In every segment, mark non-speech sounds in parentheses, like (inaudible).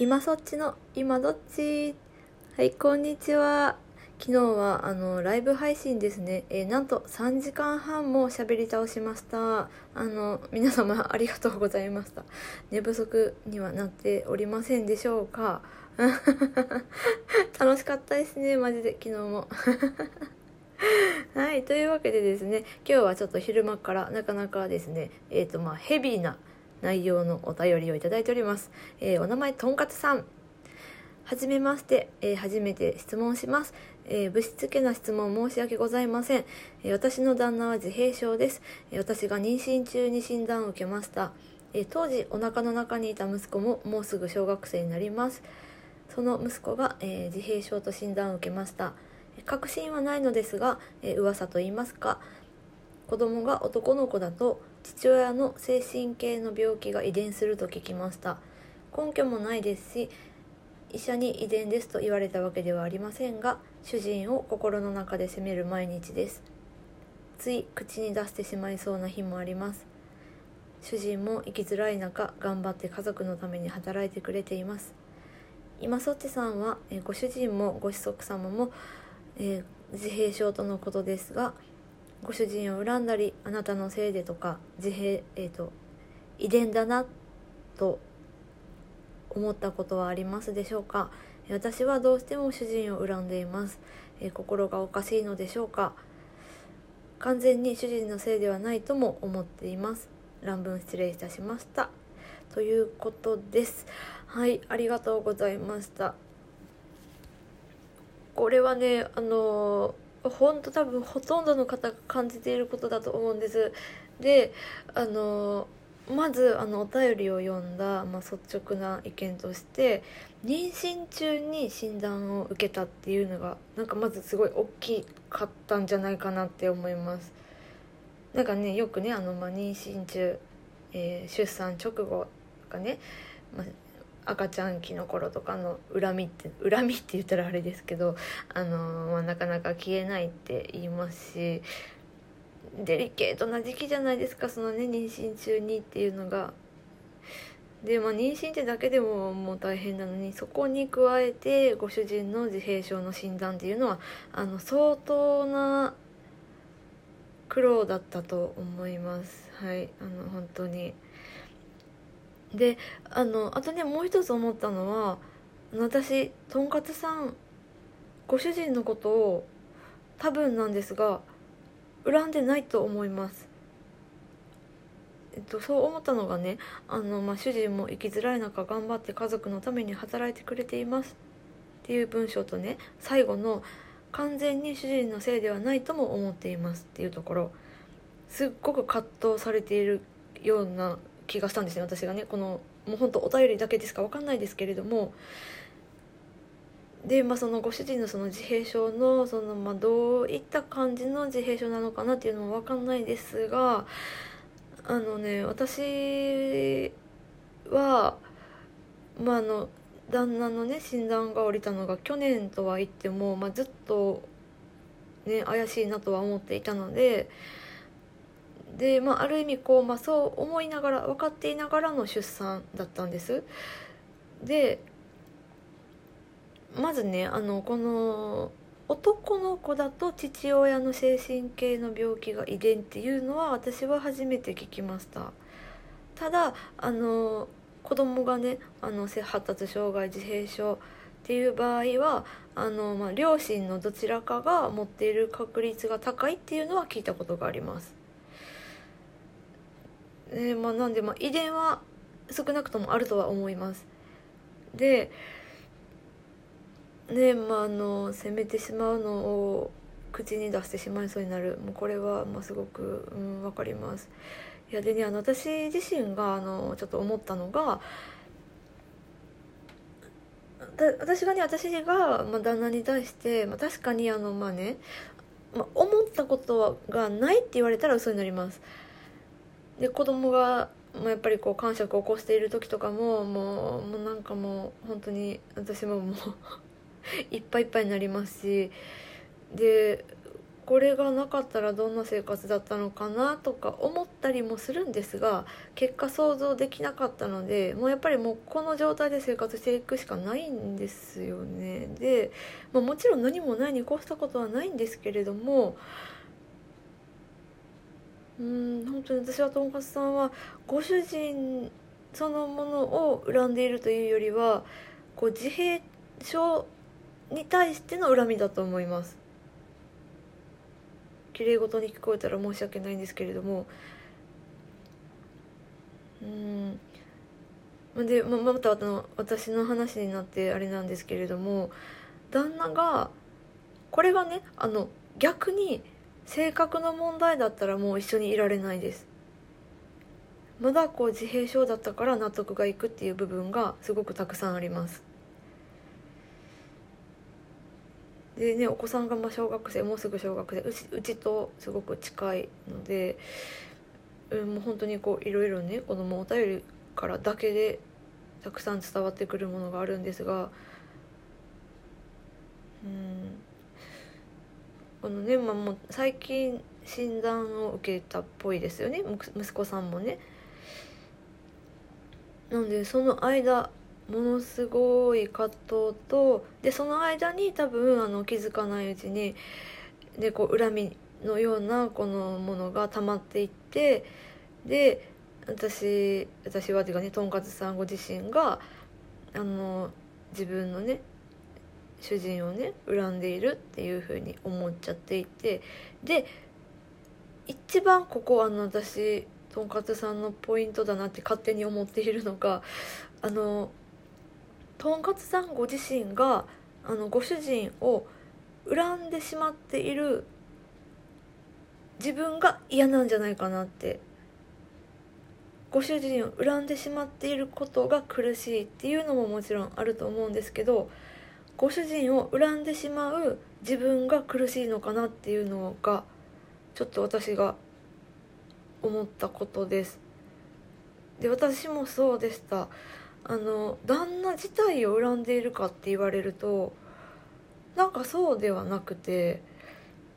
今そっちの今どっち？はいこんにちは。昨日はあのライブ配信ですね、えー、なんと3時間半も喋り倒しました。あの皆様ありがとうございました。寝不足にはなっておりませんでしょうか？(laughs) 楽しかったですね。マジで昨日も。(laughs) はいというわけでですね今日はちょっと昼間からなかなかですねえっ、ー、とまあヘビーな内容のお便りをいただいております。えー、お名前、とんかつさん。はじめまして、えー、初めて質問します。えー、ぶしつけな質問申し訳ございません。えー、私の旦那は自閉症です。えー、私が妊娠中に診断を受けました。え当時、お腹の中にいた息子ももうすぐ小学生になります。その息子が、え自閉症と診断を受けました。確信はないのですが、え噂と言いますか、子供が男の子だと父親の精神系の病気が遺伝すると聞きました。根拠もないですし医者に遺伝ですと言われたわけではありませんが主人を心の中で責める毎日です。つい口に出してしまいそうな日もあります。主人も生きづらい中頑張って家族のために働いてくれています。今そっちさんは、えご主人もご子息様も、え、自閉症とのことですがご主人を恨んだりあなたのせいでとか自閉、えーと、遺伝だなと思ったことはありますでしょうか？私はどうしても主人を恨んでいます、えー、心がおかしいのでしょうか？完全に主人のせいではないとも思っています。乱文失礼いたしました。ということです。はいありがとうございました。これはねあのー本当多分ほとんどの方が感じていることだと思うんです。であのまずあのお便りを読んだ、まあ、率直な意見として妊娠中に診断を受けたっていうのがなんかまずすごい大きかったんじゃないかなって思います。なんかねよくねあの、まあ、妊娠中、えー、出産直後とかね、まあ、赤ちゃん期の頃とかの恨みって恨みって言ったらあれですけど、あのまあ、なかなか消えないって言いますしデリケートな時期じゃないですかそのね妊娠中にっていうのが。でまあ妊娠ってだけでももう大変なのにそこに加えてご主人の自閉症の診断っていうのはあの相当な苦労だったと思いますはいあの本当に。であのあとねもう一つ思ったのは私とんかつさんご主人のことを多分なんですが恨んでないと思います。えっと、そう思ったのがねあの、まあ、主人も生きづらい中頑張って家族のために働いてくれていますっていう文章とね最後の「完全に主人のせいではないとも思っています」っていうところすっごく葛藤されているような気がしたんですね私がねこのもうほんとお便りだけですか分かんないですけれどもで、まあ、そのご主人のその自閉症のその、まあ、どういった感じの自閉症なのかなっていうのも分かんないですがあのね私はまああの旦那のね診断が下りたのが去年とは言っても、まあ、ずっとね怪しいなとは思っていたので。で、まあ、ある意味こう、まあ、そう思いながら分かっていながらの出産だったんです。でまずねあのこの男の子だと父親の精神系の病気が遺伝っていうのは私は初めて聞きました。ただあの子供がねあの発達障害自閉症っていう場合はあの、まあ、両親のどちらかが持っている確率が高いっていうのは聞いたことがあります。えー、まあ、なんで、まあ、遺伝は少なくともあるとは思います。でねまああの責めてしまうのを口に出してしまいそうになる。もうこれはまあすごく、うん、分かります。いやでねあの私自身があのちょっと思ったのが私がね私が、まあ、旦那に対して、まあ、確かにあのまあね、まあ、思ったことがないって言われたら嘘になります。で子供がもうやっぱりこう感触を起こしている時とかももうもうなんかもう本当に私ももう (laughs) いっぱいいっぱいになりますしでこれがなかったらどんな生活だったのかなとか思ったりもするんですが結果想像できなかったのでもうやっぱりもうこの状態で生活していくしかないんですよね。で、まあ、もちろん何もないに越したことはないんですけれどもうん本当に私はとんかつさんはご主人そのものを恨んでいるというよりはこう自閉症に対しての恨みだと思います。綺麗事に聞こえたら申し訳ないんですけれども。うん。で、ままた私の話になってあれなんですけれども旦那がこれがねあの逆に性格の問題だったらもう一緒にいられないです。まだこう自閉症だったから納得がいくっていう部分がすごくたくさんあります。でねお子さんがまあ小学生もうすぐ小学生うちうちとすごく近いので、うん、もう本当にこういろいろねこのもお便りからだけでたくさん伝わってくるものがあるんですがうんこのね、まあ、もう最近診断を受けたっぽいですよね息子さんもね。なのでその間ものすごい葛藤とでその間に多分あの気づかないうちにでこう恨みのようなこのものが溜まっていってで私私はていうかねとんかつさんご自身があの自分のね主人をね恨んでいるっていうふうに思っちゃっていてで一番ここあの私とんかつさんのポイントだなって勝手に思っているのがあのとんかつさんご自身があのご主人を恨んでしまっている自分が嫌なんじゃないかなって。ご主人を恨んでしまっていることが苦しいっていうのももちろんあると思うんですけどご主人を恨んでしまう自分が苦しいのかなっていうのがちょっと私が思ったことです。で私もそうでした。あの旦那自体を恨んでいるかって言われるとなんかそうではなくて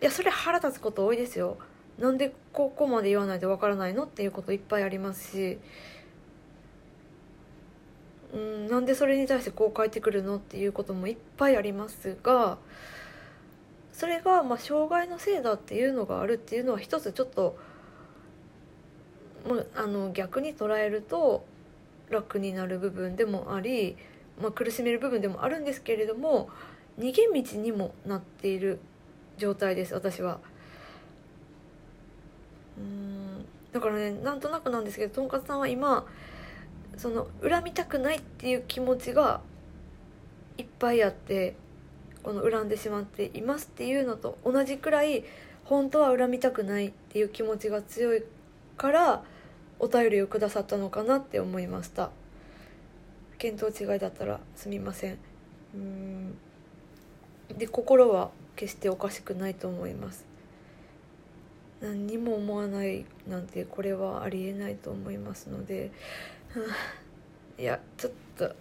いやそれ腹立つこと多いですよ。なんでここまで言わないとわからないのっていうこといっぱいありますしうんなんでそれに対してこう返ってくるのっていうこともいっぱいありますがそれがまあ障害のせいだっていうのがあるっていうのは一つちょっと、まあ、あの逆に捉えると楽になる部分でもあり、まあ、苦しめる部分でもあるんですけれども逃げ道にもなっている状態です私は。うんだからねなんとなくなんですけどとんかつさんは今その恨みたくないっていう気持ちがいっぱいあってこの恨んでしまっていますっていうのと同じくらい本当は恨みたくないっていう気持ちが強いからお便りをくださったのかなって思いました。見当違いだったらすみません。うん。で心は決しておかしくないと思います。何にも思わないなんてこれはありえないと思いますので (laughs) いやちょっと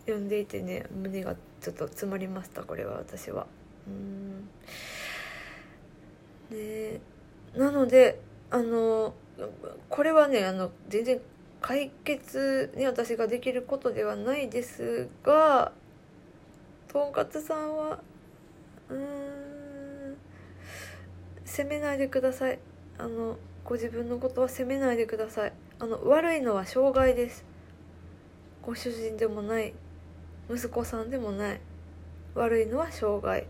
読んでいてね胸がちょっと詰まりましたこれは私は。うん。でなのであのこれはねあの全然解決に私ができることではないですがとんかつさんはうん責めないでください。あのご自分のことは責めないでください。あの悪いのは障害です。ご主人でもない。息子さんでもない。悪いのは障害。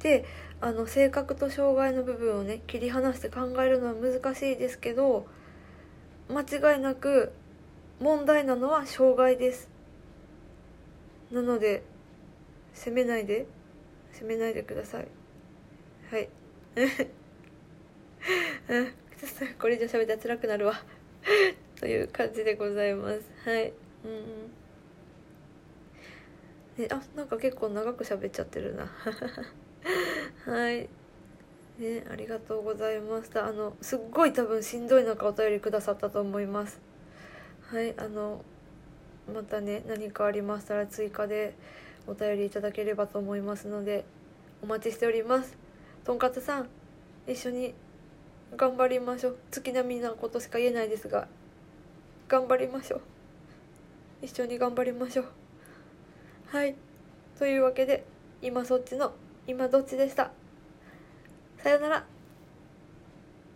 であの性格と障害の部分をね切り離して考えるのは難しいですけど間違いなく問題なのは障害です。なので責めないで。責めないでください。はい。(laughs) (laughs) う (laughs) ん。これ以上喋ったら辛くなるわ。(laughs) という感じでございます。はい。うんね、あなんか結構長く喋っちゃってるな。(laughs) はい。ねありがとうございました。あのすっごい多分しんどい中お便りくださったと思います。はい。あのまたね何かありましたら追加でお便りいただければと思いますのでお待ちしております。とんかつさん一緒に頑張りましょう。月並みなことしか言えないですが頑張りましょう。一緒に頑張りましょう。はい。というわけで今そっちの今どっちでした。さよなら。